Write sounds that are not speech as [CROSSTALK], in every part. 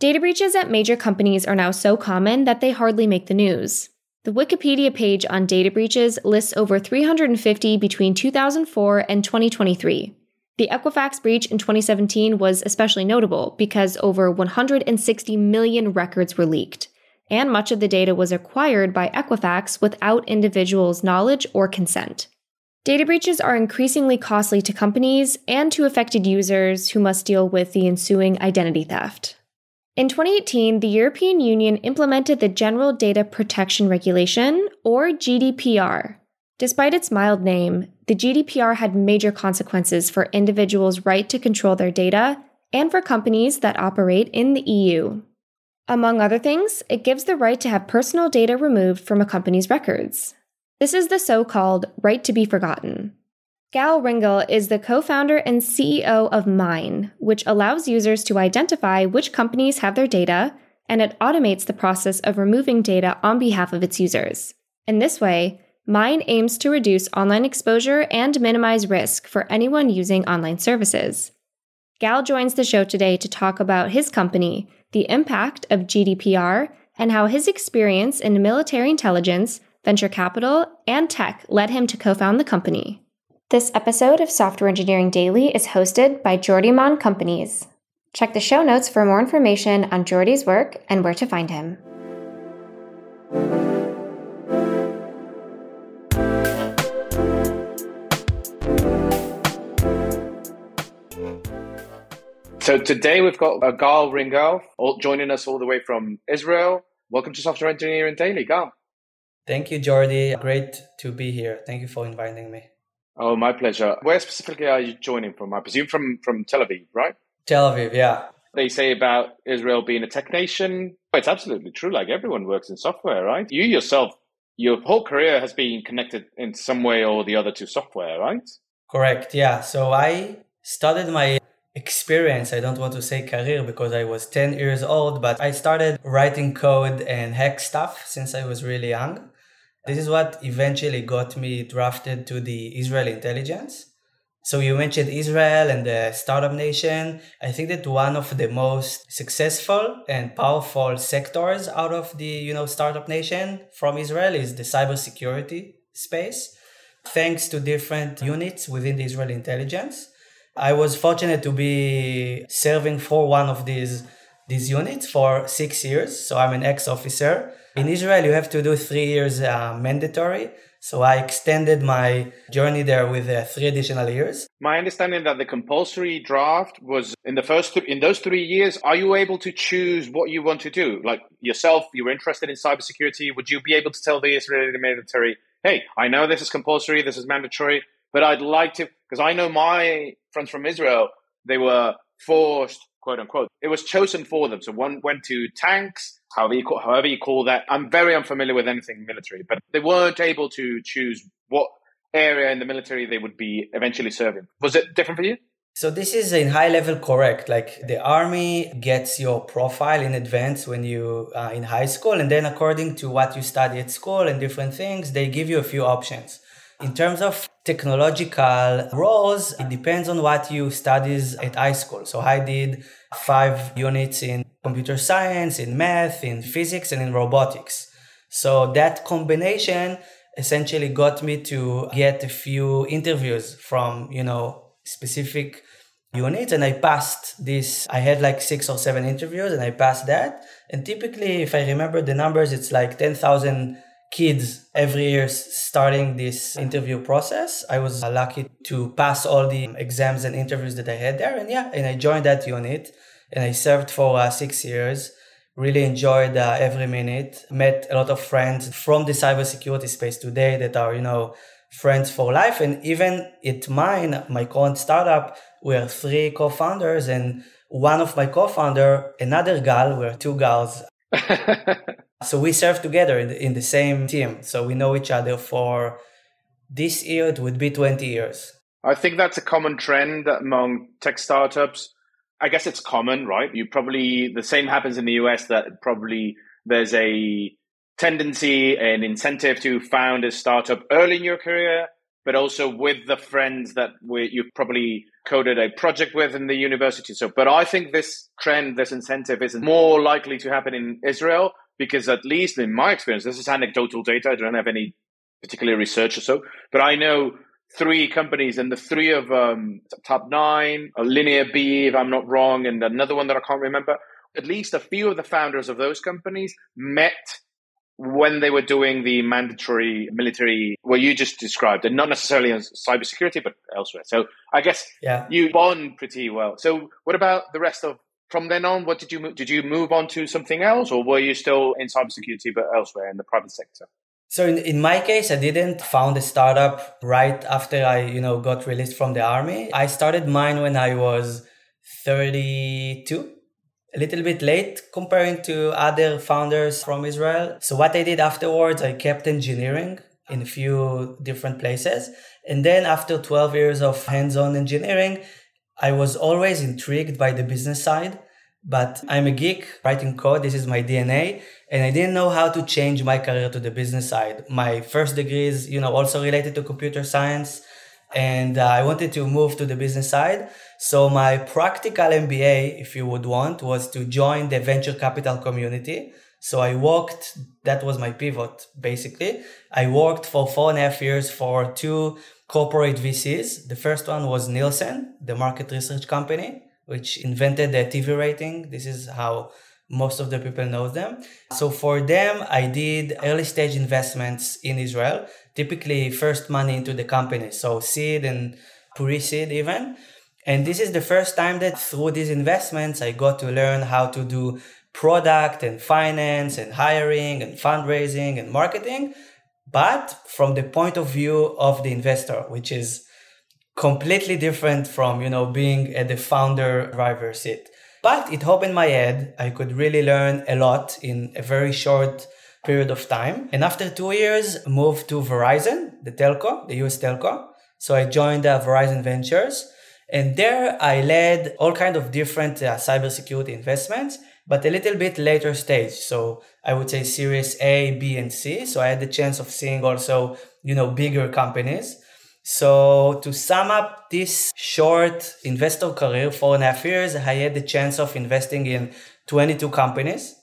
Data breaches at major companies are now so common that they hardly make the news. The Wikipedia page on data breaches lists over 350 between 2004 and 2023. The Equifax breach in 2017 was especially notable because over 160 million records were leaked, and much of the data was acquired by Equifax without individuals' knowledge or consent. Data breaches are increasingly costly to companies and to affected users who must deal with the ensuing identity theft. In 2018, the European Union implemented the General Data Protection Regulation, or GDPR. Despite its mild name, the GDPR had major consequences for individuals' right to control their data and for companies that operate in the EU. Among other things, it gives the right to have personal data removed from a company's records. This is the so called right to be forgotten. Gal Ringel is the co founder and CEO of Mine, which allows users to identify which companies have their data, and it automates the process of removing data on behalf of its users. In this way, Mine aims to reduce online exposure and minimize risk for anyone using online services. Gal joins the show today to talk about his company, the impact of GDPR, and how his experience in military intelligence, venture capital, and tech led him to co found the company. This episode of Software Engineering Daily is hosted by Jordi Mon Companys. Check the show notes for more information on Jordi's work and where to find him. So today we've got Gal Ringel joining us all the way from Israel. Welcome to Software Engineering Daily, Gal. Thank you, Jordi. Great to be here. Thank you for inviting me. Oh, my pleasure. Where specifically are you joining from? I presume from from Tel Aviv, right? Tel Aviv, yeah. They say about Israel being a tech nation. It's absolutely true. Like everyone works in software, right? You yourself, your whole career has been connected in some way or the other to software, right? Correct. Yeah. So I started my experience. I don't want to say career because I was 10 years old, but I started writing code and hack stuff since I was really young. This is what eventually got me drafted to the Israel intelligence. So you mentioned Israel and the startup nation. I think that one of the most successful and powerful sectors out of the, you know, startup nation from Israel is the cybersecurity space. Thanks to different units within the Israel intelligence. I was fortunate to be serving for one of these these units for six years. So I'm an ex-officer. In Israel, you have to do three years uh, mandatory. So I extended my journey there with uh, three additional years. My understanding that the compulsory draft was in the first th- in those three years. Are you able to choose what you want to do? Like yourself, you were interested in cybersecurity. Would you be able to tell the Israeli military, "Hey, I know this is compulsory, this is mandatory, but I'd like to," because I know my friends from Israel, they were forced quote unquote. It was chosen for them. So one went to tanks, however you call, however you call that. I'm very unfamiliar with anything military, but they weren't able to choose what area in the military they would be eventually serving. Was it different for you? So this is in high level correct. Like the army gets your profile in advance when you uh, in high school, and then according to what you study at school and different things, they give you a few options. In terms of technological roles, it depends on what you studies at high school. So I did five units in computer science, in math, in physics, and in robotics. So that combination essentially got me to get a few interviews from, you know, specific units and I passed this. I had like six or seven interviews and I passed that. And typically, if I remember the numbers, it's like 10,000 kids every year starting this interview process. I was lucky to pass all the exams and interviews that I had there. And yeah, and I joined that unit and I served for uh, six years. Really enjoyed uh, every minute. Met a lot of friends from the cybersecurity space today that are, you know, friends for life. And even at mine, my current startup, we're three co-founders and one of my co-founder, another gal, we're two gals. [LAUGHS] So we serve together in the, in the same team. So we know each other for this year, it would be 20 years. I think that's a common trend among tech startups. I guess it's common, right? You probably, the same happens in the US that probably there's a tendency and incentive to found a startup early in your career, but also with the friends that you've probably coded a project with in the university. So, but I think this trend, this incentive is more likely to happen in Israel because at least in my experience, this is anecdotal data. I don't have any particular research or so, but I know three companies and the three of um, top nine, a linear B, if I'm not wrong, and another one that I can't remember. At least a few of the founders of those companies met when they were doing the mandatory military, what you just described, and not necessarily in cybersecurity, but elsewhere. So I guess yeah. you bond pretty well. So what about the rest of from then on? What did you did you move on to something else, or were you still in cybersecurity but elsewhere in the private sector? So in, in my case, I didn't found a startup right after I, you know, got released from the army. I started mine when I was 32, a little bit late comparing to other founders from Israel. So what I did afterwards, I kept engineering in a few different places. And then after 12 years of hands-on engineering, I was always intrigued by the business side but I'm a geek writing code. This is my DNA. And I didn't know how to change my career to the business side. My first degree is, you know, also related to computer science. And uh, I wanted to move to the business side. So my practical MBA, if you would want, was to join the venture capital community. So I worked, that was my pivot, basically. I worked for four and a half years for two corporate VCs. The first one was Nielsen, the market research company which invented the TV rating. This is how most of the people know them. So for them, I did early stage investments in Israel, typically first money into the company. So seed and pre-seed even. And this is the first time that through these investments, I got to learn how to do product and finance and hiring and fundraising and marketing, but from the point of view of the investor, which is completely different from, you know, being at the founder driver seat. But it opened my head. I could really learn a lot in a very short period of time. And after two years, moved to Verizon, the telco, the US telco. So I joined uh, Verizon Ventures. And there I led all kind of different uh, cybersecurity investments, but a little bit later stage. So I would say series A, B, and C. So I had the chance of seeing also, you know, bigger companies. So to sum up this short investor career, four and a half years, I had the chance of investing in 22 companies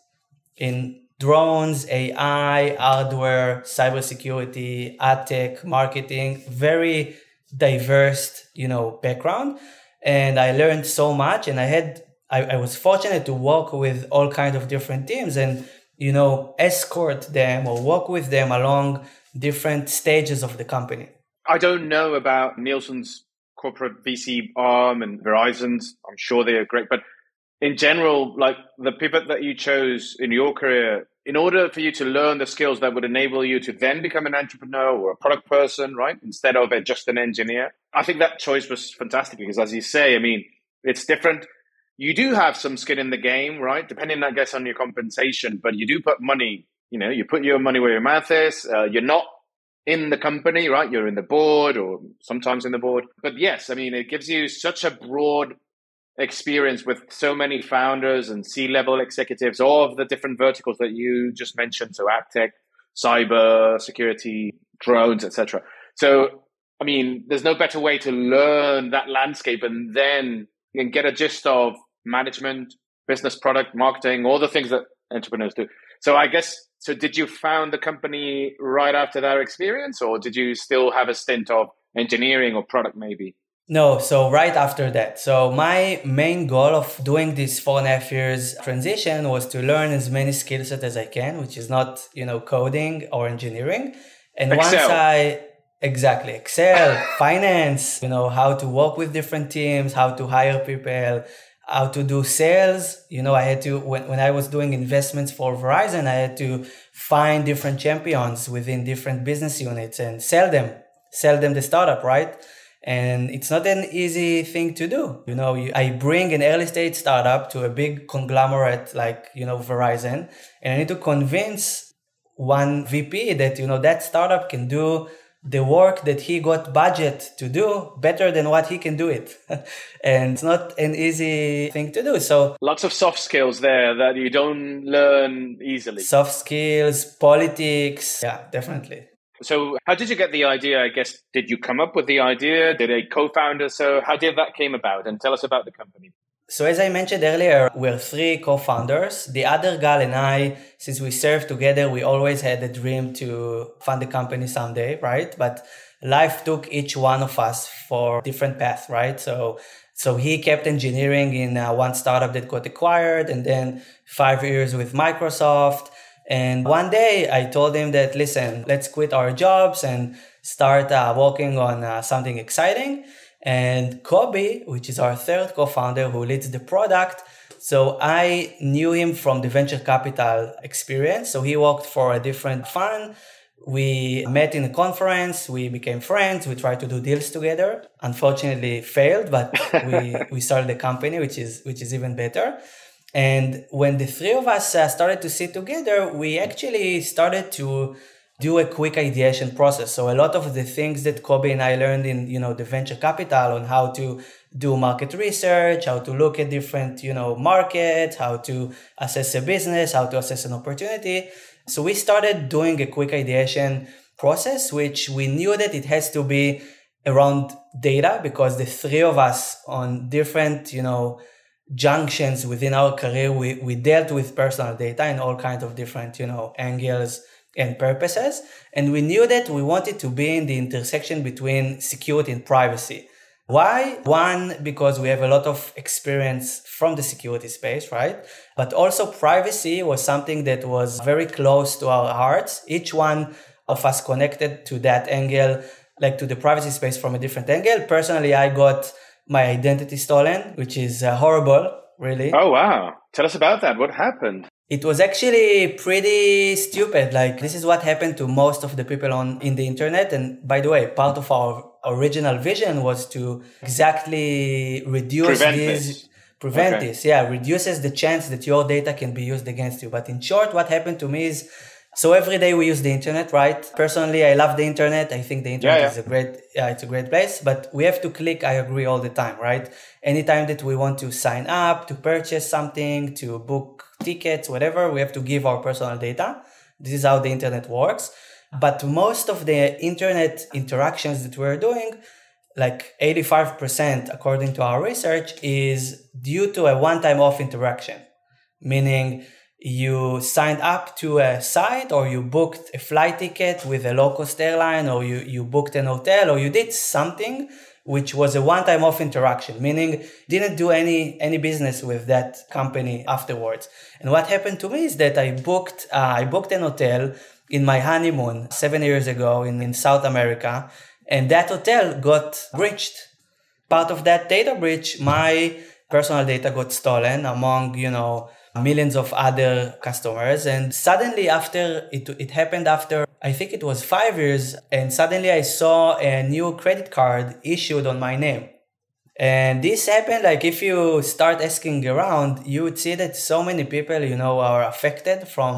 in drones, AI, hardware, cybersecurity, ad tech, marketing, very diverse, you know, background. And I learned so much and I had, I, I was fortunate to work with all kinds of different teams and, you know, escort them or work with them along different stages of the company. I don't know about Nielsen's corporate VC arm and Verizon's. I'm sure they are great, but in general, like the pivot that you chose in your career, in order for you to learn the skills that would enable you to then become an entrepreneur or a product person, right? Instead of just an engineer. I think that choice was fantastic because as you say, I mean, it's different. You do have some skin in the game, right? Depending, I guess, on your compensation, but you do put money, you know, you put your money where your mouth is. Uh, you're not in the company, right? You're in the board or sometimes in the board. But yes, I mean, it gives you such a broad experience with so many founders and C level executives, all of the different verticals that you just mentioned. So, ad tech, cyber, security, drones, etc. So, I mean, there's no better way to learn that landscape and then you can get a gist of management, business product, marketing, all the things that entrepreneurs do. So I guess so. Did you found the company right after that experience, or did you still have a stint of engineering or product maybe? No, so right after that. So my main goal of doing this four and a half years transition was to learn as many skill sets as I can, which is not, you know, coding or engineering. And Excel. once I exactly Excel, finance, you know, how to work with different teams, how to hire people, how to do sales. You know, I had to, when, when I was doing investments for Verizon, I had to find different champions within different business units and sell them, sell them the startup, right? And it's not an easy thing to do. You know, I bring an early stage startup to a big conglomerate like, you know, Verizon, and I need to convince one VP that, you know, that startup can do the work that he got budget to do better than what he can do it. [LAUGHS] and it's not an easy thing to do. So lots of soft skills there that you don't learn easily. Soft skills, politics. Yeah, definitely. So, how did you get the idea? I guess, did you come up with the idea? Did a co founder? So, how did that came about? And tell us about the company. So, as I mentioned earlier, we're three co founders. The other gal and I, since we served together, we always had a dream to fund the company someday, right? But life took each one of us for different paths, right? So, so he kept engineering in uh, one startup that got acquired and then five years with Microsoft. And one day I told him that, listen, let's quit our jobs and start uh, working on uh, something exciting. And Kobi, which is our third co-founder who leads the product, so I knew him from the venture capital experience. So he worked for a different fund. We met in a conference. We became friends. We tried to do deals together. Unfortunately, failed, but we, [LAUGHS] we started a company, which is which is even better. And when the three of us uh, started to sit together, we actually started to do a quick ideation process. So a lot of the things that Kobi and I learned in, you know, the venture capital on how to do market research, how to look at different, you know, markets, how to assess a business, how to assess an opportunity. So we started doing a quick ideation process, which we knew that it has to be around data because the three of us on different, you know, junctions within our career, we, we dealt with personal data in all kinds of different, you know, angles and purposes. And we knew that we wanted to be in the intersection between security and privacy. Why? One, because we have a lot of experience from the security space, right? But also privacy was something that was very close to our hearts. Each one of us connected to that angle, like to the privacy space from a different angle. Personally, I got my identity stolen, which is uh, horrible, really. Oh, wow. Tell us about that. What happened? It was actually pretty stupid. Like this is what happened to most of the people on in the internet. And by the way, part of our original vision was to exactly reduce prevent these this. prevent Okay. this. Yeah, reduces the chance that your data can be used against you. But in short, what happened to me is so every day we use the internet, right? Personally, I love the internet. I think the internet yeah. is a great, yeah, it's a great place. But we have to click I agree all the time, right? Anytime that we want to sign up, to purchase something, to book tickets, whatever, we have to give our personal data. This is how the internet works. But most of the internet interactions that we're doing, like 85%, according to our research, is due to a one-time off interaction, meaning you signed up to a site or you booked a flight ticket with a low cost airline or you, you booked an hotel or you did something which was a one-time off interaction meaning didn't do any any business with that company afterwards. And what happened to me is that i booked uh, i booked an hotel in my honeymoon seven years ago in, in south america and that hotel got breached. Part of that data breach my personal data got stolen among you know millions of other customers. And suddenly after it, it happened after i think it was five years and suddenly i saw a new credit card issued on my name. And this happened like if you start asking around you would see that so many people you know are affected from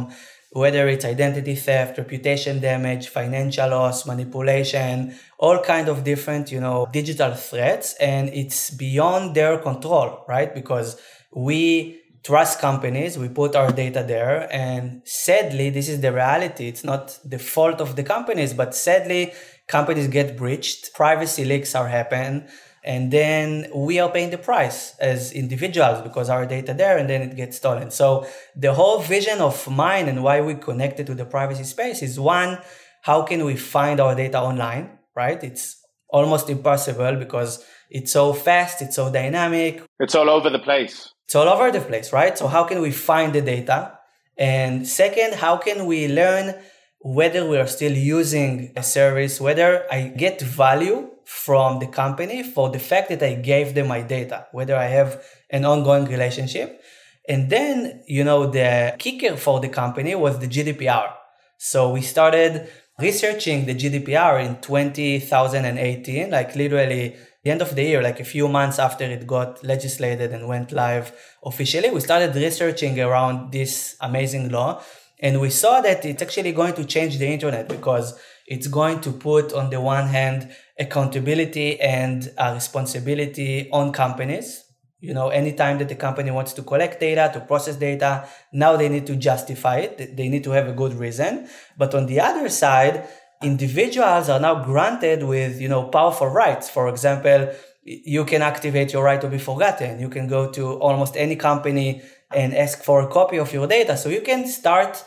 whether it's identity theft reputation damage financial loss manipulation all kind of different you know digital threats. And it's beyond their control right? Because we trust companies we put our data there and sadly this is the reality. It's not the fault of the companies but sadly companies get breached privacy leaks are happen and then we are paying the price as individuals because our data there and then it gets stolen. So the whole vision of mine and why we connected to the privacy space is one how can we find our data online right? It's almost impossible because it's so fast it's so dynamic. It's all over the place. It's all over the place, right? So how can we find the data? And second, how can we learn whether we are still using a service, whether I get value from the company for the fact that I gave them my data, whether I have an ongoing relationship. And then, you know, the kicker for the company was the GDPR. So we started researching the GDPR in 2018, like literally the end of the year, like a few months after it got legislated and went live officially, we started researching around this amazing law. And we saw that it's actually going to change the internet because it's going to put, on the one hand, accountability and uh, responsibility on companies. You know, anytime that the company wants to collect data, to process data, now they need to justify it. They need to have a good reason. But on the other side, individuals are now granted with, you know, powerful rights. For example, you can activate your right to be forgotten. You can go to almost any company and ask for a copy of your data. So you can start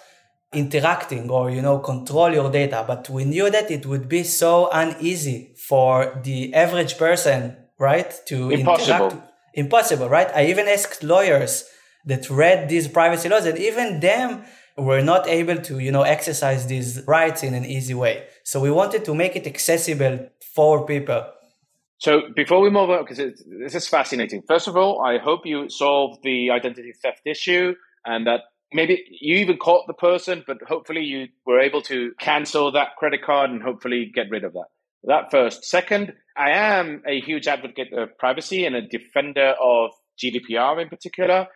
interacting or you know control your data but we knew that it would be so uneasy for the average person right to impossible interact. impossible right i even asked lawyers that read these privacy laws and even them were not able to you know exercise these rights in an easy way so we wanted to make it accessible for people so before we move on because this is fascinating first of all i hope you solved the identity theft issue and that maybe you even caught the person, but hopefully you were able to cancel that credit card and hopefully get rid of that. That first. Second, I am a huge advocate of privacy and a defender of GDPR in particular.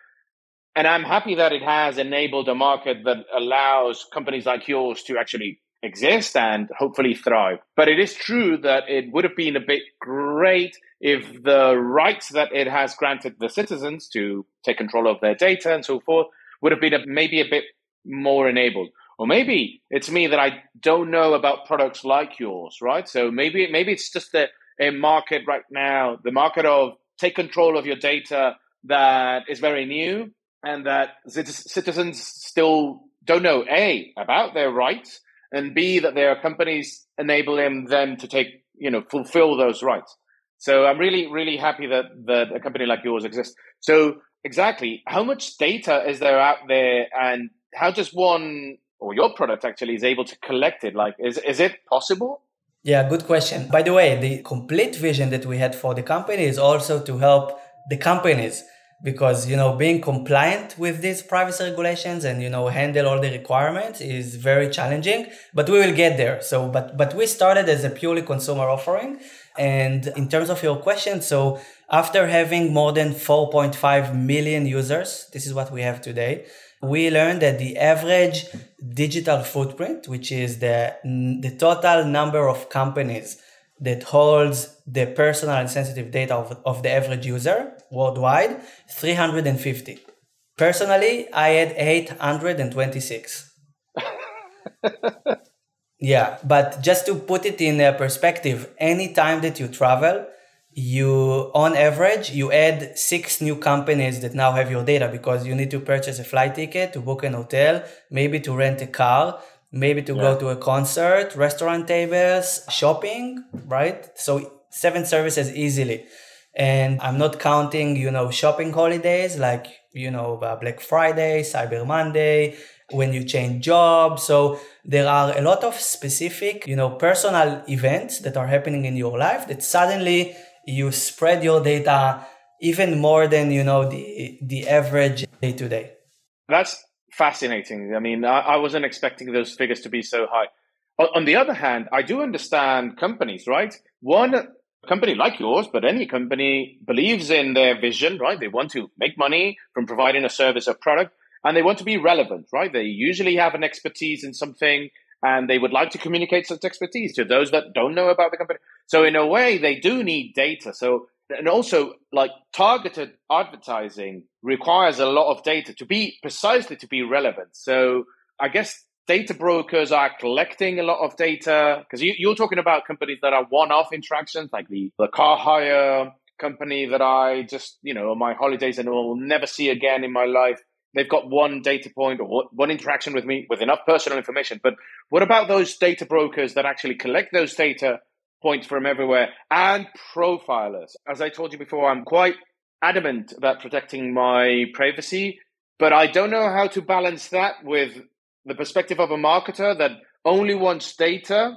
And I'm happy that it has enabled a market that allows companies like yours to actually exist and hopefully thrive. But it is true that it would have been a bit great if the rights that it has granted the citizens to take control of their data and so forth would have been a, maybe a bit more enabled. Or maybe it's me that I don't know about products like yours, right? So maybe maybe it's just a, a market right now, the market of take control of your data that is very new and that citizens still don't know a about their rights and b that there are companies enabling them to take you know fulfill those rights so i'm really really happy that that a company like yours exists so Exactly. How much data is there out there, and how does one or your product actually is able to collect it? Like, is is it possible? Yeah, good question. By the way, the complete vision that we had for the company is also to help the companies because you know being compliant with these privacy regulations and you know handle all the requirements is very challenging but we will get there. So but but we started as a purely consumer offering. And in terms of your question so after having more than 4.5 million users, this is what we have today, we learned that the average digital footprint, which is the, the total number of companies that holds the personal and sensitive data of, of the average user worldwide, 350. Personally, I had 826. [LAUGHS] yeah, but just to put it in uh, perspective, any time that you travel, you on average you add six new companies that now have your data because you need to purchase a flight ticket to book an hotel maybe to rent a car maybe to yeah. go to a concert restaurant tables shopping right so seven services easily and i'm not counting you know shopping holidays like you know uh, black friday cyber monday when you change jobs. So there are a lot of specific you know personal events that are happening in your life that suddenly you spread your data even more than you know the the average day to day. That's fascinating. I mean I, I, wasn't expecting those figures to be so high. On, on the other hand i do understand companies right? One company like yours but any company believes in their vision right they want to make money from providing a service or product and they want to be relevant right they usually have an expertise in something and they would like to communicate such expertise to those that don't know about the company. So in a way, they do need data. So and also like targeted advertising requires a lot of data to be precisely to be relevant. So I guess data brokers are collecting a lot of data because you, are talking about companies that are one-off interactions, like the, the car hire company that I just you know on my holidays and will never see again in my life they've got one data point or one interaction with me with enough personal information. But what about those data brokers that actually collect those data points from everywhere and profilers? As I told you before, I'm quite adamant about protecting my privacy, but I don't know how to balance that with the perspective of a marketer that only wants data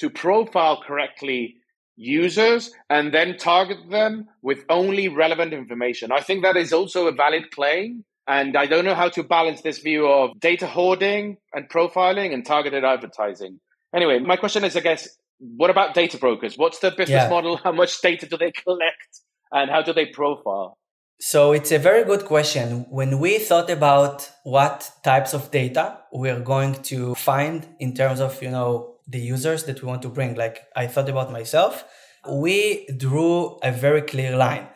to profile correctly users and then target them with only relevant information. I think that is also a valid claim and I don't know how to balance this view of data hoarding and profiling and targeted advertising. Anyway, my question is, I guess, what about data brokers? What's the business yeah. model? [LAUGHS] How much data do they collect? And how do they profile? So it's a very good question. When we thought about what types of data we're going to find in terms of, you know, the users that we want to bring, like I thought about myself, we drew a very clear line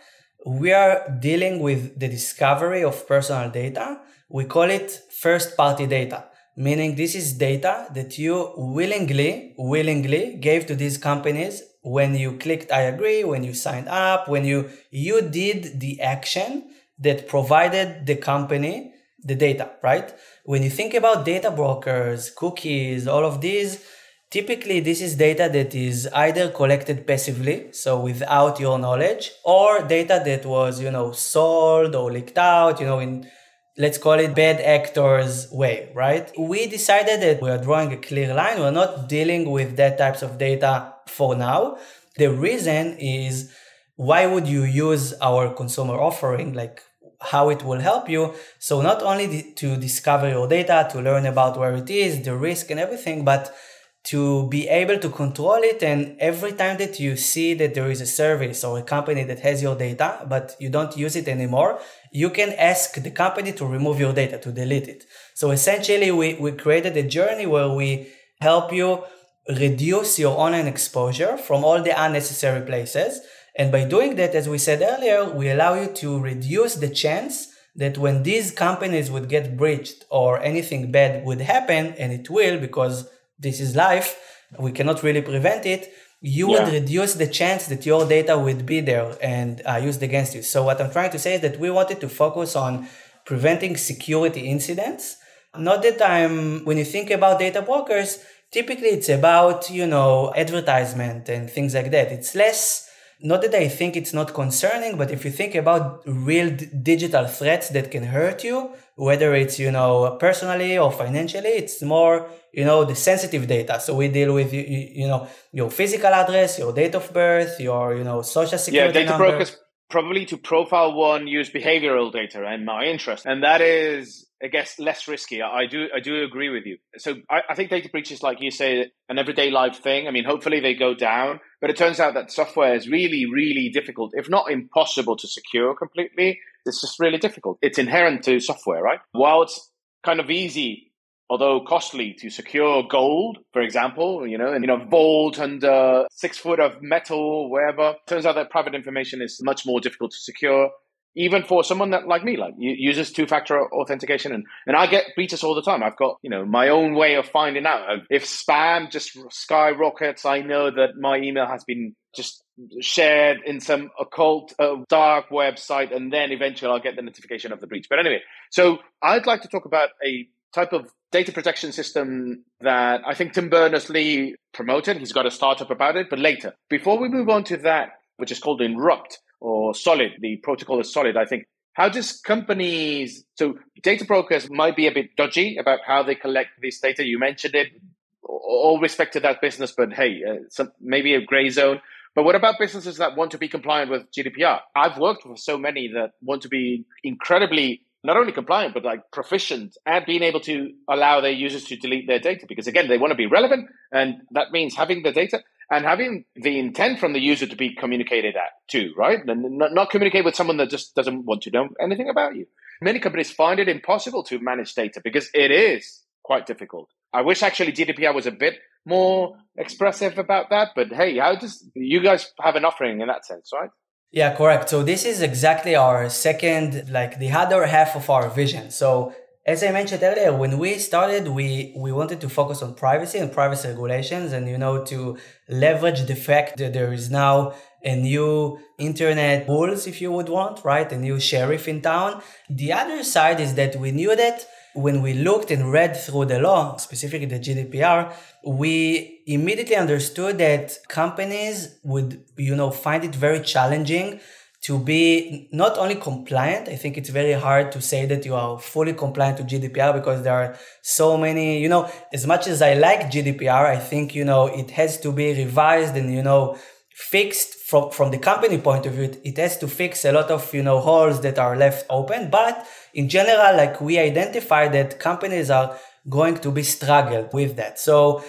we are dealing with the discovery of personal data. We call it first party data. meaning this is data that you willingly, willingly gave to these companies when you clicked I agree, when you signed up, when you, you did the action that provided the company the data, right? When you think about data brokers, cookies, all of these, typically this is data that is either collected passively, so without your knowledge, or data that was, you know, sold or leaked out, you know, in let's call it bad actors way, right? We decided that we are drawing a clear line. We're not dealing with that types of data for now. The reason is why would you use our consumer offering? Like how it will help you. So not only to discover your data, to learn about where it is, the risk and everything, but to be able to control it. And every time that you see that there is a service or a company that has your data, but you don't use it anymore, you can ask the company to remove your data, to delete it. So essentially, we, we created a journey where we help you reduce your online exposure from all the unnecessary places and by doing that, as we said earlier, we allow you to reduce the chance that when these companies would get breached or anything bad would happen, and it will because this is life, we cannot really prevent it. You yeah. would reduce the chance that your data would be there and uh, used against you. So, what I'm trying to say is that we wanted to focus on preventing security incidents. Not that I'm, when you think about data brokers, typically it's about, you know, advertisement and things like that. It's less not that I think it's not concerning, but if you think about real d- digital threats that can hurt you, whether it's, you know, personally or financially, it's more, you know, the sensitive data. So we deal with, you, you know, your physical address, your date of birth, your, you know, social security Yeah, data number. brokers probably to profile one use behavioral data and my interest. And that is I guess less risky. I do I do agree with you. So I, I, think data breaches, like you say, an everyday life thing. I mean, hopefully they go down, but it turns out that software is really, really difficult, if not impossible, to secure completely. It's just really difficult. It's inherent to software, right? While it's kind of easy although costly to secure gold, for example, you know, and, you know, vault under six foot of metal, wherever. Turns out that private information is much more difficult to secure even for someone that like me, like uses two factor authentication, and and I get breaches all the time. I've got you know my own way of finding out if spam just skyrockets. I know that my email has been just shared in some occult uh, dark website, and then eventually I'll get the notification of the breach. But anyway, so I'd like to talk about a type of data protection system that I think Tim Berners Lee promoted. He's got a startup about it, but later. Before we move on to that, which is called Inrupt or Solid. The protocol is Solid, I think. How does companies, so data brokers might be a bit dodgy about how they collect this data. You mentioned it, all respect to that business, but hey, uh, some, maybe a gray zone. But what about businesses that want to be compliant with GDPR? I've worked with so many that want to be incredibly not only compliant but like proficient at being able to allow their users to delete their data because again they want to be relevant and that means having the data and having the intent from the user to be communicated at too, right? And not, not communicate with someone that just doesn't want to know anything about you. Many companies find it impossible to manage data because it is quite difficult. I wish actually GDPR was a bit more expressive about that, but hey, how does you guys have an offering in that sense, right? Yeah, correct. So this is exactly our second, like the other half of our vision. So as I mentioned earlier, when we started, we, we wanted to focus on privacy and privacy regulations and, you know, to leverage the fact that there is now a new internet rules, if you would want, right? A new sheriff in town. The other side is that we knew that when we looked and read through the law, specifically the GDPR, we immediately understood that companies would, you know, find it very challenging to be not only compliant. I think it's very hard to say that you are fully compliant to GDPR because there are so many, you know, as much as I like GDPR, I think, you know, it has to be revised and, you know, fixed from, from the company point of view. It, it has to fix a lot of, you know, holes that are left open. But in general, like we identify that companies are going to be struggled with that. So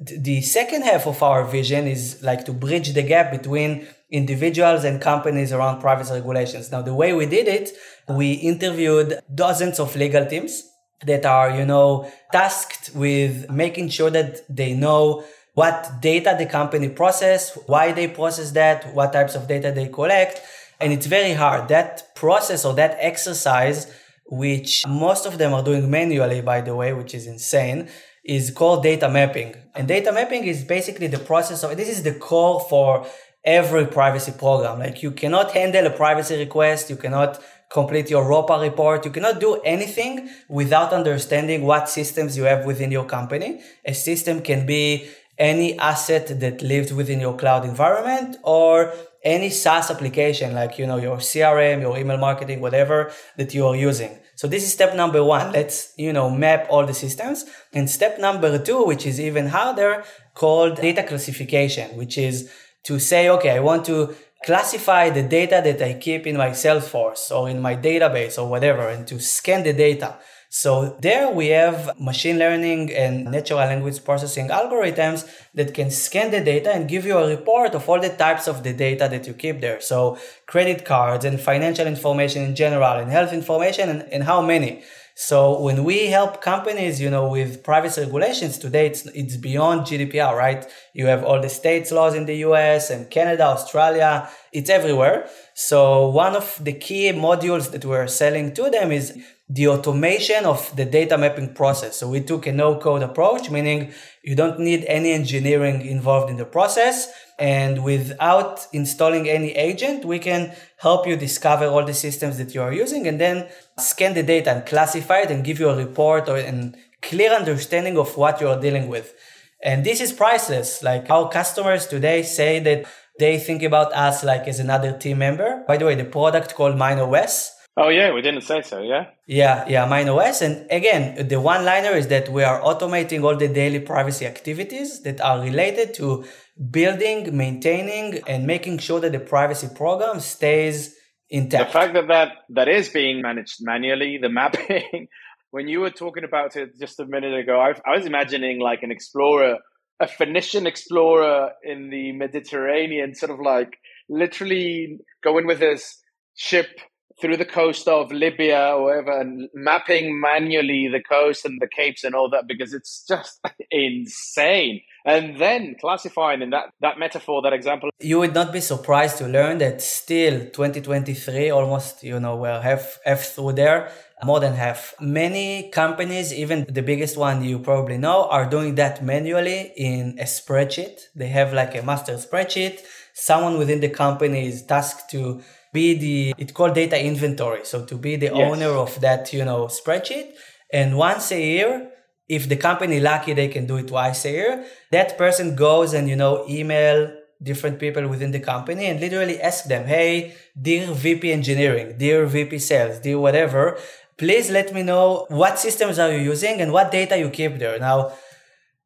the second half of our vision is like to bridge the gap between individuals and companies around privacy regulations. Now, the way we did it, we interviewed dozens of legal teams that are, you know, tasked with making sure that they know what data the company process, why they process that, what types of data they collect. And it's very hard. That process or that exercise which most of them are doing manually, by the way, which is insane, is called data mapping. And data mapping is basically the process of this is the core for every privacy program. Like you cannot handle a privacy request, you cannot complete your ROPA report, you cannot do anything without understanding what systems you have within your company. A system can be any asset that lives within your cloud environment or any SaaS application like you know your CRM, your email marketing, whatever that you are using. So this is step number one. Let's you know map all the systems. And step number two, which is even harder, called data classification, which is to say, okay, I want to classify the data that I keep in my Salesforce or in my database or whatever, and to scan the data. So there we have machine learning and natural language processing algorithms that can scan the data and give you a report of all the types of the data that you keep there. So credit cards and financial information in general and health information and, and how many. So when we help companies, you know, with privacy regulations today, it's, it's beyond GDPR, right? You have all the states laws in the US and Canada, Australia, it's everywhere. So one of the key modules that we're selling to them is the automation of the data mapping process. So we took a no code approach, meaning you don't need any engineering involved in the process. And without installing any agent, we can help you discover all the systems that you are using and then scan the data and classify it and give you a report or a clear understanding of what you are dealing with. And this is priceless. Like our customers today say that they think about us like as another team member. By the way, the product called MineOS Oh yeah, we didn't say so. Yeah. Yeah, yeah, MineOS, and again, the one-liner is that we are automating all the daily privacy activities that are related to building, maintaining, and making sure that the privacy program stays intact. The fact that that, that is being managed manually, the mapping. [LAUGHS] when you were talking about it just a minute ago, I, I was imagining like an explorer, a Phoenician explorer in the Mediterranean, sort of like literally going with his ship through the coast of Libya or whatever and mapping manually the coast and the capes and all that because it's just [LAUGHS] insane. And then classifying in that, that metaphor, that example. You would not be surprised to learn that still 2023, almost, you know, we're half, half through there, more than half. Many companies, even the biggest one you probably know, are doing that manually in a spreadsheet. They have like a master spreadsheet. Someone within the company is tasked to be the it's called data inventory. So to be the yes. owner of that you know spreadsheet. And once a year if the company lucky they can do it twice a year. That person goes and you know email different people within the company and literally ask them hey dear vp engineering dear vp sales dear whatever please let me know what systems are you using and what data you keep there. Now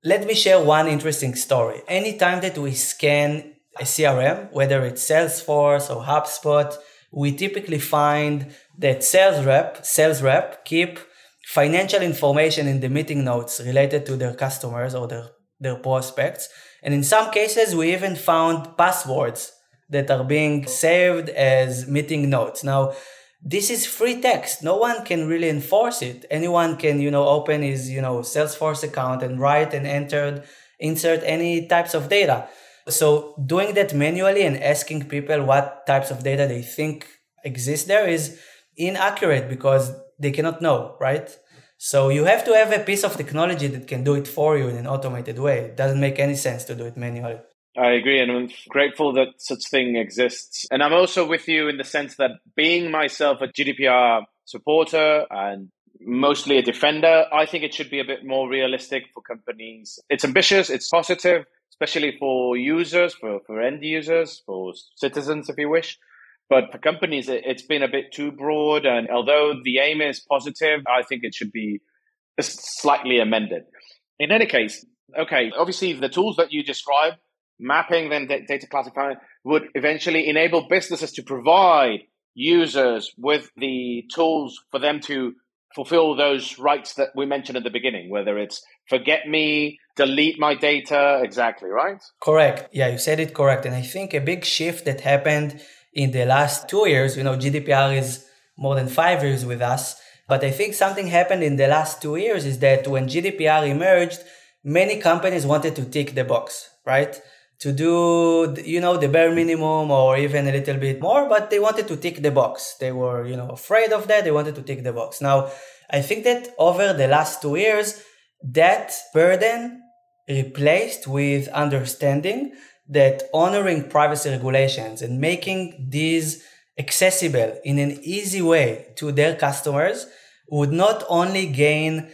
let me share one interesting story. Anytime that we scan a CRM, whether it's Salesforce or HubSpot, we typically find that sales rep, sales rep keep financial information in the meeting notes related to their customers or their, their prospects. And in some cases, we even found passwords that are being saved as meeting notes. Now, this is free text. No one can really enforce it. Anyone can, you know, open his, you know, Salesforce account and write and enter, insert any types of data. So doing that manually and asking people what types of data they think exist there is inaccurate because they cannot know, right? So you have to have a piece of technology that can do it for you in an automated way. It doesn't make any sense to do it manually. I agree, and I'm grateful that such thing exists. And I'm also with you in the sense that being myself a GDPR supporter and mostly a defender, I think it should be a bit more realistic for companies. It's ambitious, it's positive, especially for users, for, for end users, for citizens, if you wish. But for companies, it, it's been a bit too broad. And although the aim is positive, I think it should be slightly amended. In any case, okay, obviously the tools that you describe, mapping, then data classifying, would eventually enable businesses to provide users with the tools for them to fulfill those rights that we mentioned at the beginning, whether it's forget me, delete my data, exactly, right? Correct. Yeah, you said it correct. And I think a big shift that happened in the last two years, you know, GDPR is more than five years with us. But I think something happened in the last two years is that when GDPR emerged, many companies wanted to tick the box, right? To do, you know, the bare minimum or even a little bit more, but they wanted to tick the box. They were, you know, afraid of that. They wanted to tick the box. Now, I think that over the last two years, that burden replaced with understanding that honoring privacy regulations and making these accessible in an easy way to their customers would not only gain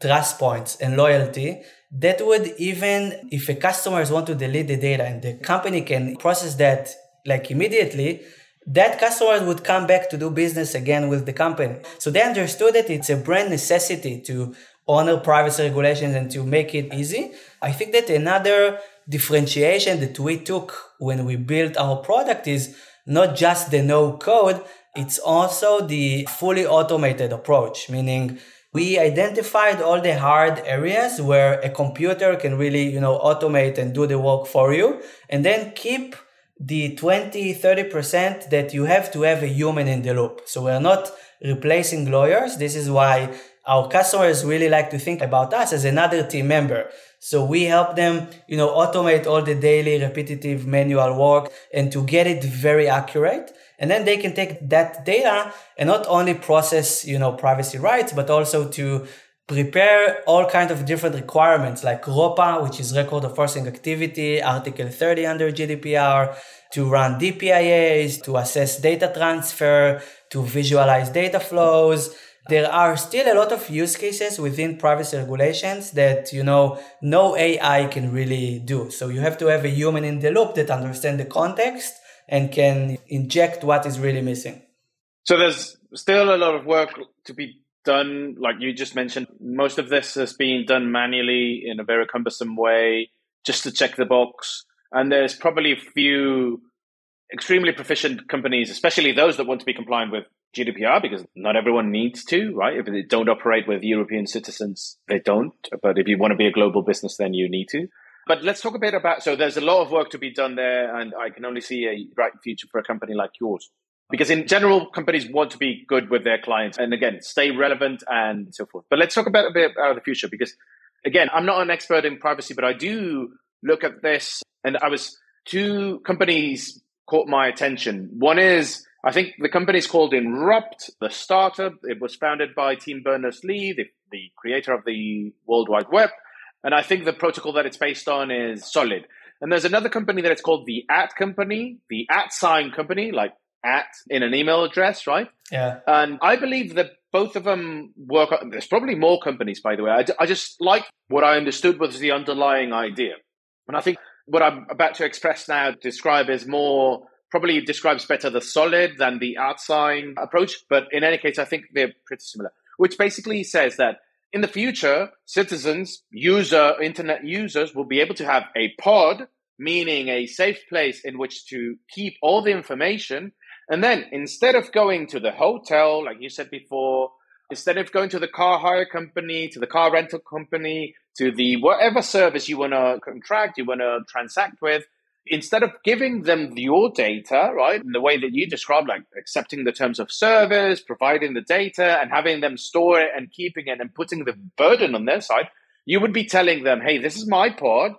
trust points and loyalty, that would even if a customers want to delete the data and the company can process that like immediately that customer would come back to do business again with the company. So they understood that it's a brand necessity to honor privacy regulations and to make it easy. I think that another differentiation that we took when we built our product is not just the no code it's also the fully automated approach meaning we identified all the hard areas where a computer can really, you know, automate and do the work for you and then keep the 20, 30% that you have to have a human in the loop. So we're not replacing lawyers. This is why our customers really like to think about us as another team member. So we help them, you know, automate all the daily repetitive manual work and to get it very accurate and then they can take that data and not only process you know privacy rights but also to prepare all kinds of different requirements like ROPA, which is record of processing activity, Article 30 under GDPR, to run DPIAs, to assess data transfer, to visualize data flows. There are still a lot of use cases within privacy regulations that, you know, no AI can really do. So you have to have a human in the loop that understand the context and can inject what is really missing. So there's still a lot of work to be done. Like you just mentioned, most of this has been done manually in a very cumbersome way just to check the box. And there's probably a few extremely proficient companies, especially those that want to be compliant with GDPR, because not everyone needs to, right? If they don't operate with European citizens, they don't. But if you want to be a global business, then you need to. But let's talk a bit about. So there's a lot of work to be done there, and I can only see a bright future for a company like yours. Because in general, companies want to be good with their clients and again, stay relevant and so forth. But let's talk about a bit about the future because again, I'm not an expert in privacy, but I do look at this and I was two companies caught my attention. One is I think the company is called Inrupt, the startup. It was founded by Tim Berners Lee, the, the creator of the World Wide Web. And I think the protocol that it's based on is solid. And there's another company that it's called the at company, the at sign company, like at in an email address, right? Yeah. And I believe that both of them work. There's probably more companies, by the way. I, I just like what I understood was the underlying idea. And I think what I'm about to express now, describe is more probably describes better the solid than the at sign approach. But in any case, I think they're pretty similar, which basically says that in the future, citizens, user, internet users will be able to have a pod, meaning a safe place in which to keep all the information. And then instead of going to the hotel, like you said before, instead of going to the car hire company, to the car rental company, to the whatever service you want to contract, you want to transact with, instead of giving them your data, right, in the way that you described, like accepting the terms of service, providing the data, and having them store it and keeping it and putting the burden on their side, you would be telling them, hey, this is my pod.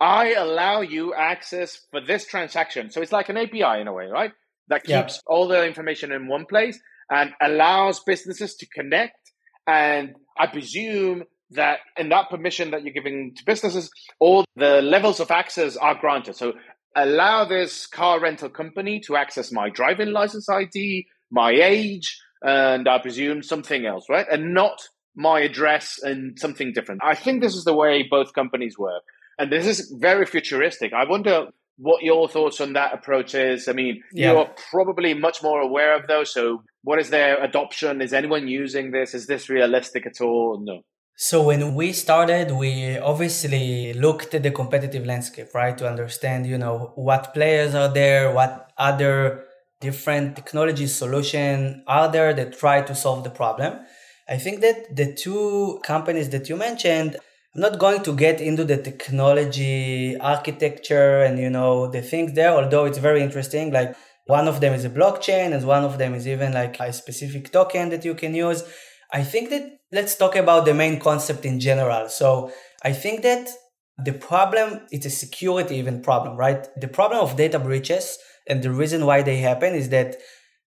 I allow you access for this transaction. So it's like an API in a way, right? That keeps yeah. all the information in one place and allows businesses to connect. And I presume that in that permission that you're giving to businesses, all the levels of access are granted. So allow this car rental company to access my driving license ID, my age, and I presume something else, right? And not my address and something different. I think this is the way both companies work. And this is very futuristic. I wonder what your thoughts on that approach is. I mean, yeah. you're probably much more aware of those. So, what is their adoption? Is anyone using this? Is this realistic at all? No. So when we started, we obviously looked at the competitive landscape, right? To understand, you know, what players are there, what other different technology solution are there that try to solve the problem. I think that the two companies that you mentioned, I'm not going to get into the technology architecture and, you know, the things there, although it's very interesting. Like one of them is a blockchain and one of them is even like a specific token that you can use. I think that let's talk about the main concept in general. So I think that The problem, it's a security even problem, right? The problem of data breaches and the reason why they happen is that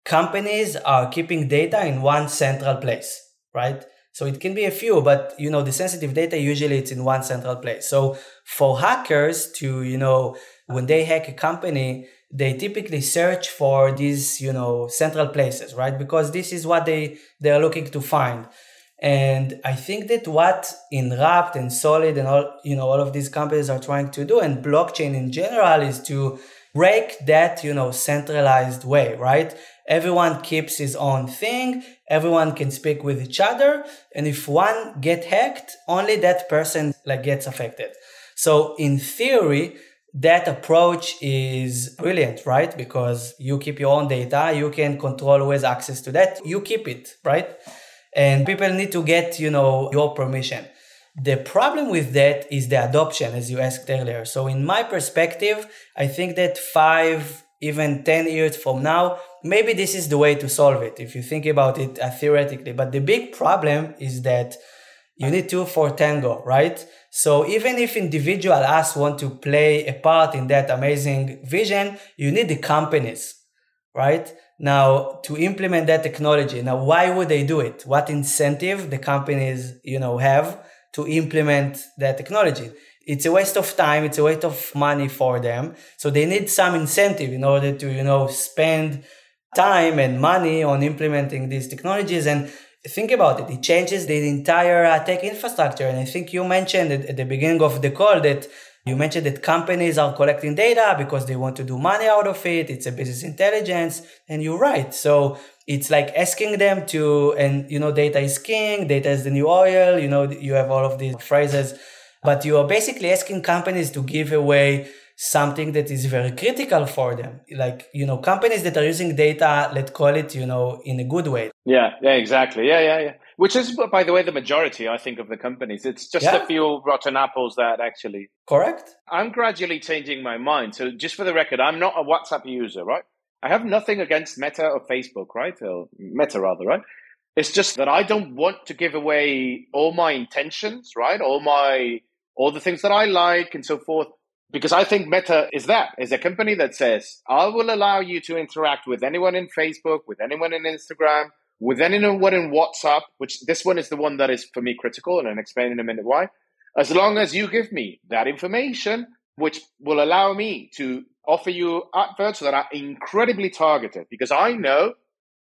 companies are keeping data in one central place, right? So it can be a few, but you know, the sensitive data usually it's in one central place. So for hackers to, you know, when they hack a company, they typically search for these, you know, central places, right? Because this is what they, they are looking to find. And I think that what Inrupt and Solid and all, you know, all of these companies are trying to do and blockchain in general is to break that, you know, centralized way, right? Everyone keeps his own thing. Everyone can speak with each other. And if one get hacked, only that person like gets affected. So in theory, that approach is brilliant, right? Because you keep your own data, you can control who has access to that, you keep it, right? And people need to get, you know, your permission. The problem with that is the adoption, as you asked earlier. So, in my perspective, I think that five, even 10 years from now, maybe this is the way to solve it if you think about it uh, theoretically. But the big problem is that you need two for tango, right? So, even if individual us want to play a part in that amazing vision, you need the companies, right? Now, to implement that technology. Now, why would they do it? What incentive the companies, you know, have? to implement that technology. It's a waste of time. It's a waste of money for them. So they need some incentive in order to, you know, spend time and money on implementing these technologies. And think about it. It changes the entire uh, tech infrastructure. And I think you mentioned at the beginning of the call that you mentioned that companies are collecting data because they want to do money out of it. It's a business intelligence. And you're right. So it's like asking them to, and you know, data is king, data is the new oil. You know, you have all of these phrases, but you are basically asking companies to give away something that is very critical for them. Like, you know, companies that are using data, let's call it, you know, in a good way. Yeah, yeah, exactly. Yeah, yeah, yeah. Which is, by the way, the majority, I think, of the companies. It's just yeah. a few rotten apples that actually. Correct. I'm gradually changing my mind. So, just for the record, I'm not a WhatsApp user, right? I have nothing against Meta or Facebook, right? Or Meta, rather, right? It's just that I don't want to give away all my intentions, right? All my, all the things that I like and so forth because I think Meta is that, is a company that says, I will allow you to interact with anyone in Facebook, with anyone in Instagram, with anyone in WhatsApp, which this one is the one that is for me critical, and I'll explain in a minute why. As long as you give me that information, which will allow me to offer you adverts that are incredibly targeted, because I know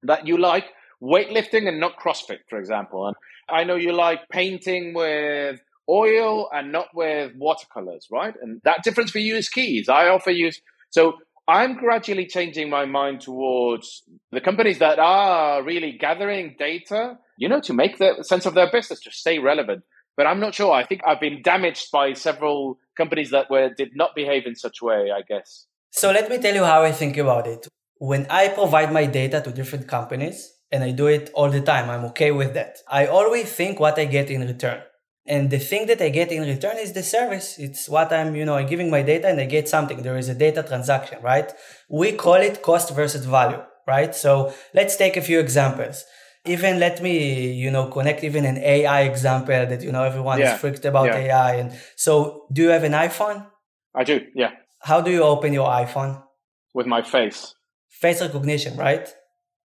that you like weightlifting and not CrossFit, for example. And I know you like painting with oil and not with watercolors, right? And that difference for you is keys. I offer you. So I'm gradually changing my mind towards the companies that are really gathering data, you know, to make the sense of their business, to stay relevant. But I'm not sure. I think I've been damaged by several companies that were did not behave in such a way, I guess. So let me tell you how I think about it. When I provide my data to different companies, and I do it all the time, I'm okay with that. I always think what I get in return. And the thing that I get in return is the service. It's what I'm, you know, I'm giving my data and I get something. There is a data transaction, right? We call it cost versus value, right? So let's take a few examples. Even let me, you know, connect even an AI example that, you know, everyone yeah. is freaked about yeah. AI. And so do you have an iPhone? I do. Yeah. How do you open your iPhone? With my face. Face recognition, right?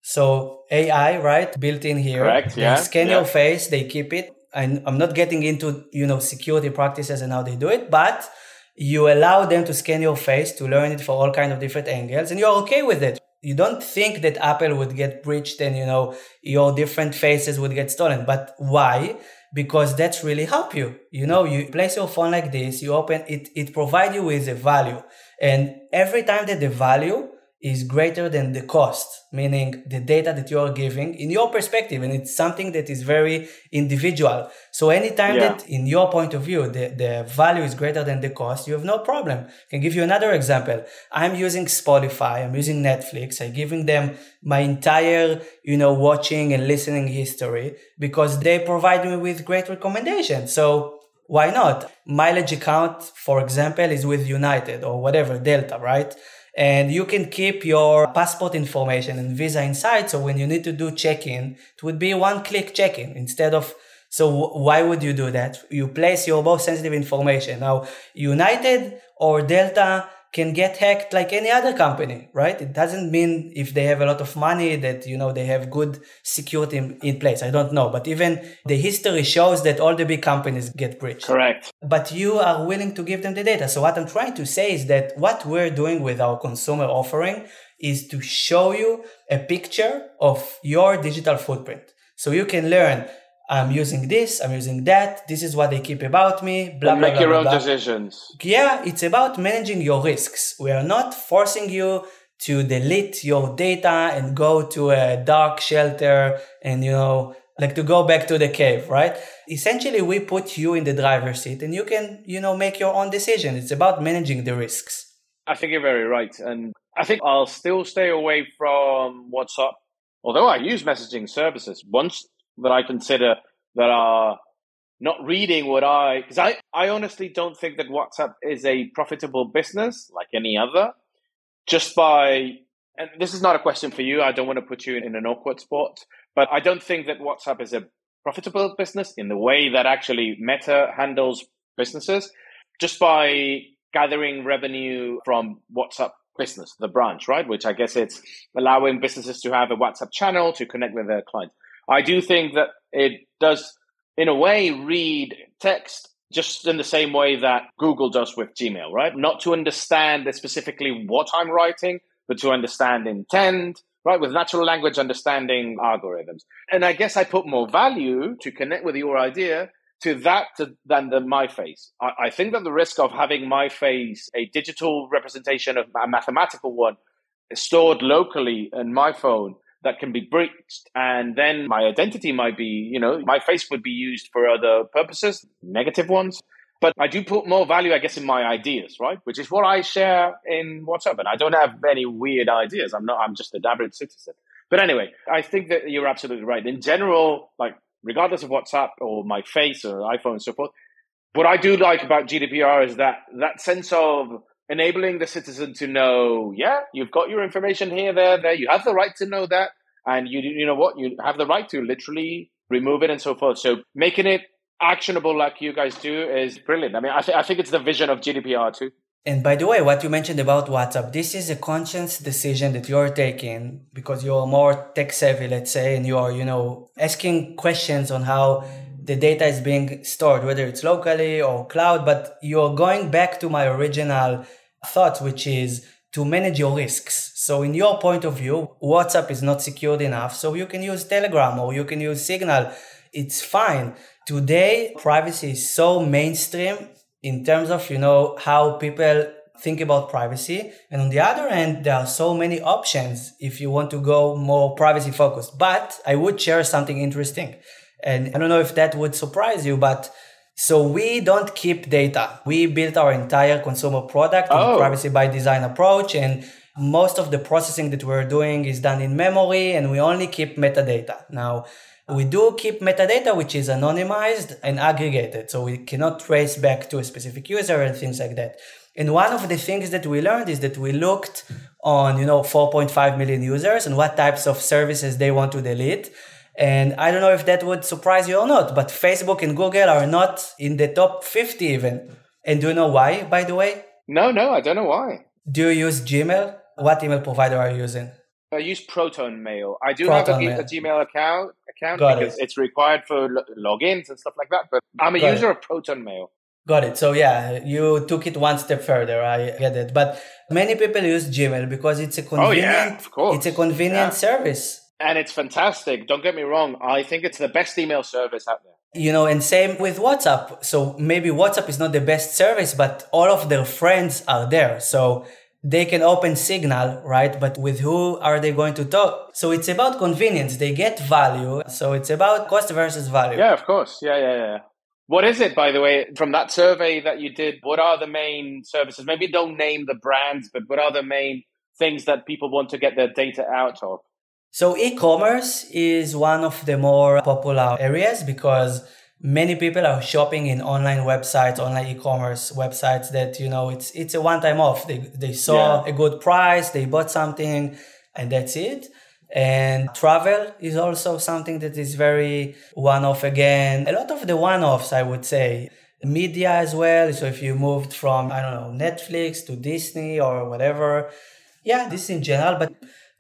So AI, right? Built in here. Correct. Yeah. They scan yeah. your face, they keep it and I'm not getting into, you know, security practices and how they do it, but you allow them to scan your face to learn it for all kind of different angles and you're okay with it. You don't think that Apple would get breached and, you know, your different faces would get stolen. But why? Because that's really help you. You know, you place your phone like this, you open it, it provide you with a value. And every time that the value is greater than the cost, meaning the data that you are giving in your perspective. And it's something that is very individual. So anytime yeah. that in your point of view, the, the value is greater than the cost, you have no problem. I can give you another example. I'm using Spotify. I'm using Netflix. I'm giving them my entire, you know, watching and listening history because they provide me with great recommendations. So why not? Mileage account, for example, is with United or whatever, Delta, right? And you can keep your passport information and visa inside. So when you need to do check-in, it would be one click check-in instead of So why would you do that? You place your most sensitive information. Now, United or Delta can get hacked like any other company, right? It doesn't mean if they have a lot of money that, you know, they have good security in, in, place. I don't know. But even the history shows that all the big companies get breached. Correct. But you are willing to give them the data. So what I'm trying to say is that what we're doing with our consumer offering is to show you a picture of your digital footprint. So you can learn I'm using this, I'm using that, this is what they keep about me, blah, blah, make blah, your blah, own blah. decisions. Yeah, it's about managing your risks. We are not forcing you to delete your data and go to a dark shelter and, you know, like to go back to the cave, right? Essentially, we put you in the driver's seat and you can, you know, make your own decision. It's about managing the risks. I think you're very right. And I think I'll still stay away from WhatsApp, although I use messaging services. Once that I consider that are not reading what I because I, I honestly don't think that WhatsApp is a profitable business like any other. Just by and this is not a question for you. I don't want to put you in an awkward spot, but I don't think that WhatsApp is a profitable business in the way that actually Meta handles businesses. Just by gathering revenue from WhatsApp business, the branch, right? Which I guess it's allowing businesses to have a WhatsApp channel to connect with their clients. I do think that it does, in a way, read text just in the same way that Google does with Gmail, right? Not to understand specifically what I'm writing, but to understand intent, right? With natural language understanding algorithms. And I guess I put more value to connect with your idea to that to, than the my face. I, I think that the risk of having my face, a digital representation of a mathematical one, stored locally in my phone that can be breached. And then my identity might be, you know, my face would be used for other purposes, negative ones. But I do put more value, I guess, in my ideas, right? Which is what I share in WhatsApp. And I don't have any weird ideas. I'm not, I'm just a average citizen. But anyway, I think that you're absolutely right. In general, like, regardless of WhatsApp or my face or iPhone and so forth, what I do like about GDPR is that that sense of enabling the citizen to know, yeah, you've got your information here, there, there. You have the right to know that, and you you know what, you have the right to literally remove it and so forth. So making it actionable like you guys do is brilliant. I mean, I, th- I think it's the vision of GDPR too. And by the way, what you mentioned about WhatsApp, this is a conscious decision that you're taking because you're more tech savvy, let's say, and you're, you know, asking questions on how the data is being stored, whether it's locally or cloud, but you're going back to my original thought, which is to manage your risks. So in your point of view, WhatsApp is not secured enough. So you can use Telegram or you can use Signal. It's fine. Today, privacy is so mainstream in terms of, you know, how people think about privacy. And on the other end, there are so many options if you want to go more privacy focused. But I would share something interesting. And I don't know if that would surprise you, but so we don't keep data. We built our entire consumer product oh. in privacy by design approach and most of the processing that we're doing is done in memory and we only keep metadata. Now, we do keep metadata which is anonymized and aggregated, so we cannot trace back to a specific user and things like that. And one of the things that we learned is that we looked on, you know, 4.5 million users and what types of services they want to delete. And I don't know if that would surprise you or not, but Facebook and Google are not in the top 50 even. And do you know why, by the way? No, no, I don't know why. Do you use Gmail? What email provider are you using? I use Proton Mail. I do Proton have a, a, Gmail account account Got because it. it's required for lo- logins and stuff like that. But I'm a Got user it. of Proton Mail. Got it. So yeah, you took it one step further. I get it. But many people use Gmail because it's a convenient. Oh, yeah, of course. It's a convenient yeah. service and it's fantastic. Don't get me wrong. I think it's the best email service out there. You know, and same with WhatsApp. So maybe WhatsApp is not the best service, but all of their friends are there. So they can open Signal, right? But with who are they going to talk? So it's about convenience. They get value. So it's about cost versus value. Yeah, of course. Yeah, yeah, yeah. What is it, by the way, from that survey that you did? What are the main services? Maybe don't name the brands, but what are the main things that people want to get their data out of? So e-commerce is one of the more popular areas because many people are shopping in online websites, online e-commerce websites that, you know, it's, it's a one time off. They, they saw yeah. a good price, they bought something and that's it. And travel is also something that is very one off again. A lot of the one offs, I would say. Media as well. So if you moved from, I don't know, Netflix to Disney or whatever. Yeah, this in general. But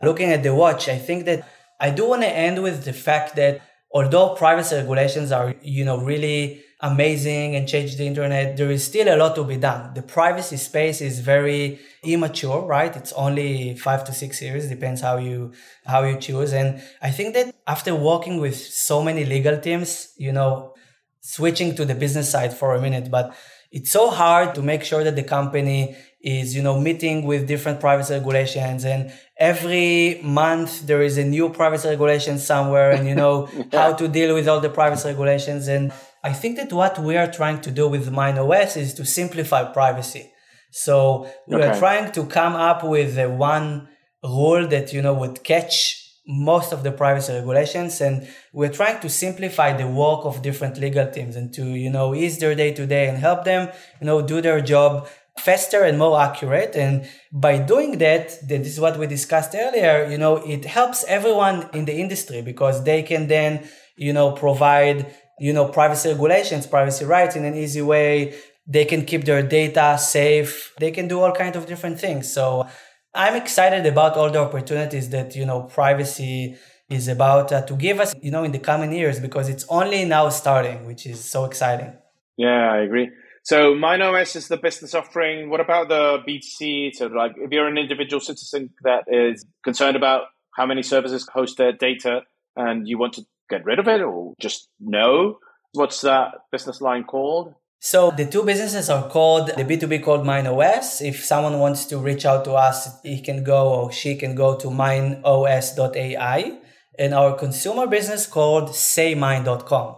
looking at the watch, I think that I do want to end with the fact that although privacy regulations are, you know, really amazing and change the internet, there is still a lot to be done. The privacy space is very immature, right? It's only five to six years, depends how you how you choose. And I think that after working with so many legal teams, you know, switching to the business side for a minute, but it's so hard to make sure that the company is you know meeting with different privacy regulations and every month there is a new privacy regulation somewhere and you know [LAUGHS] yeah. how to deal with all the privacy regulations and i think that what we are trying to do with MineOS is to simplify privacy so we okay. are trying to come up with one rule that you know would catch most of the privacy regulations and we're trying to simplify the work of different legal teams and to you know ease their day to day and help them you know do their job faster and more accurate. And by doing that, this is what we discussed earlier, you know, it helps everyone in the industry because they can then, you know, provide, you know, privacy regulations, privacy rights in an easy way. They can keep their data safe. They can do all kinds of different things. So I'm excited about all the opportunities that, you know, privacy is about uh, to give us, you know, in the coming years because it's only now starting, which is so exciting. Yeah, I agree. So MineOS is the business offering. What about the B2C? So like if you're an individual citizen that is concerned about how many services host their data and you want to get rid of it or just know, what's that business line called? So the two businesses are called the B2B called MineOS. If someone wants to reach out to us, he can go or she can go to mineos.ai and our consumer business called saymine.com.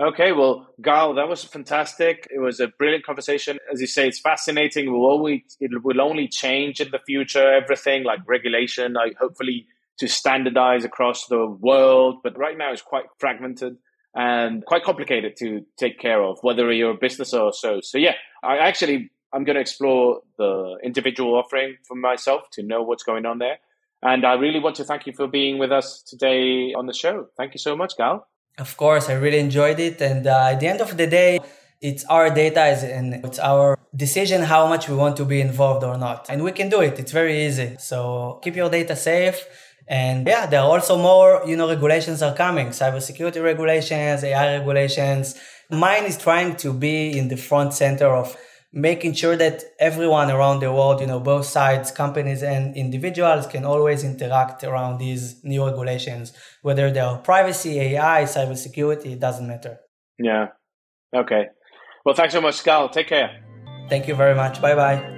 Okay, well, Gal, that was fantastic. It was a brilliant conversation. As you say, it's fascinating. Will always it will only change in the future. Everything like regulation, like hopefully to standardize across the world. But right now, it's quite fragmented and quite complicated to take care of, whether you're a business or so. So yeah, I actually I'm going to explore the individual offering for myself to know what's going on there. And I really want to thank you for being with us today on the show. Thank you so much, Gal. Of course, I really enjoyed it. And uh, at the end of the day, it's our data and it's our decision how much we want to be involved or not. And we can do it. It's very easy. So keep your data safe. And yeah, there are also more, you know, regulations are coming, cybersecurity regulations, AI regulations. Mine is trying to be in the front center of making sure that everyone around the world, you know, both sides, companies and individuals can always interact around these new regulations, whether they are privacy, AI, cybersecurity, it doesn't matter. Yeah. Okay. Well, thanks so much, Gal. Take care. Thank you very much. Bye bye.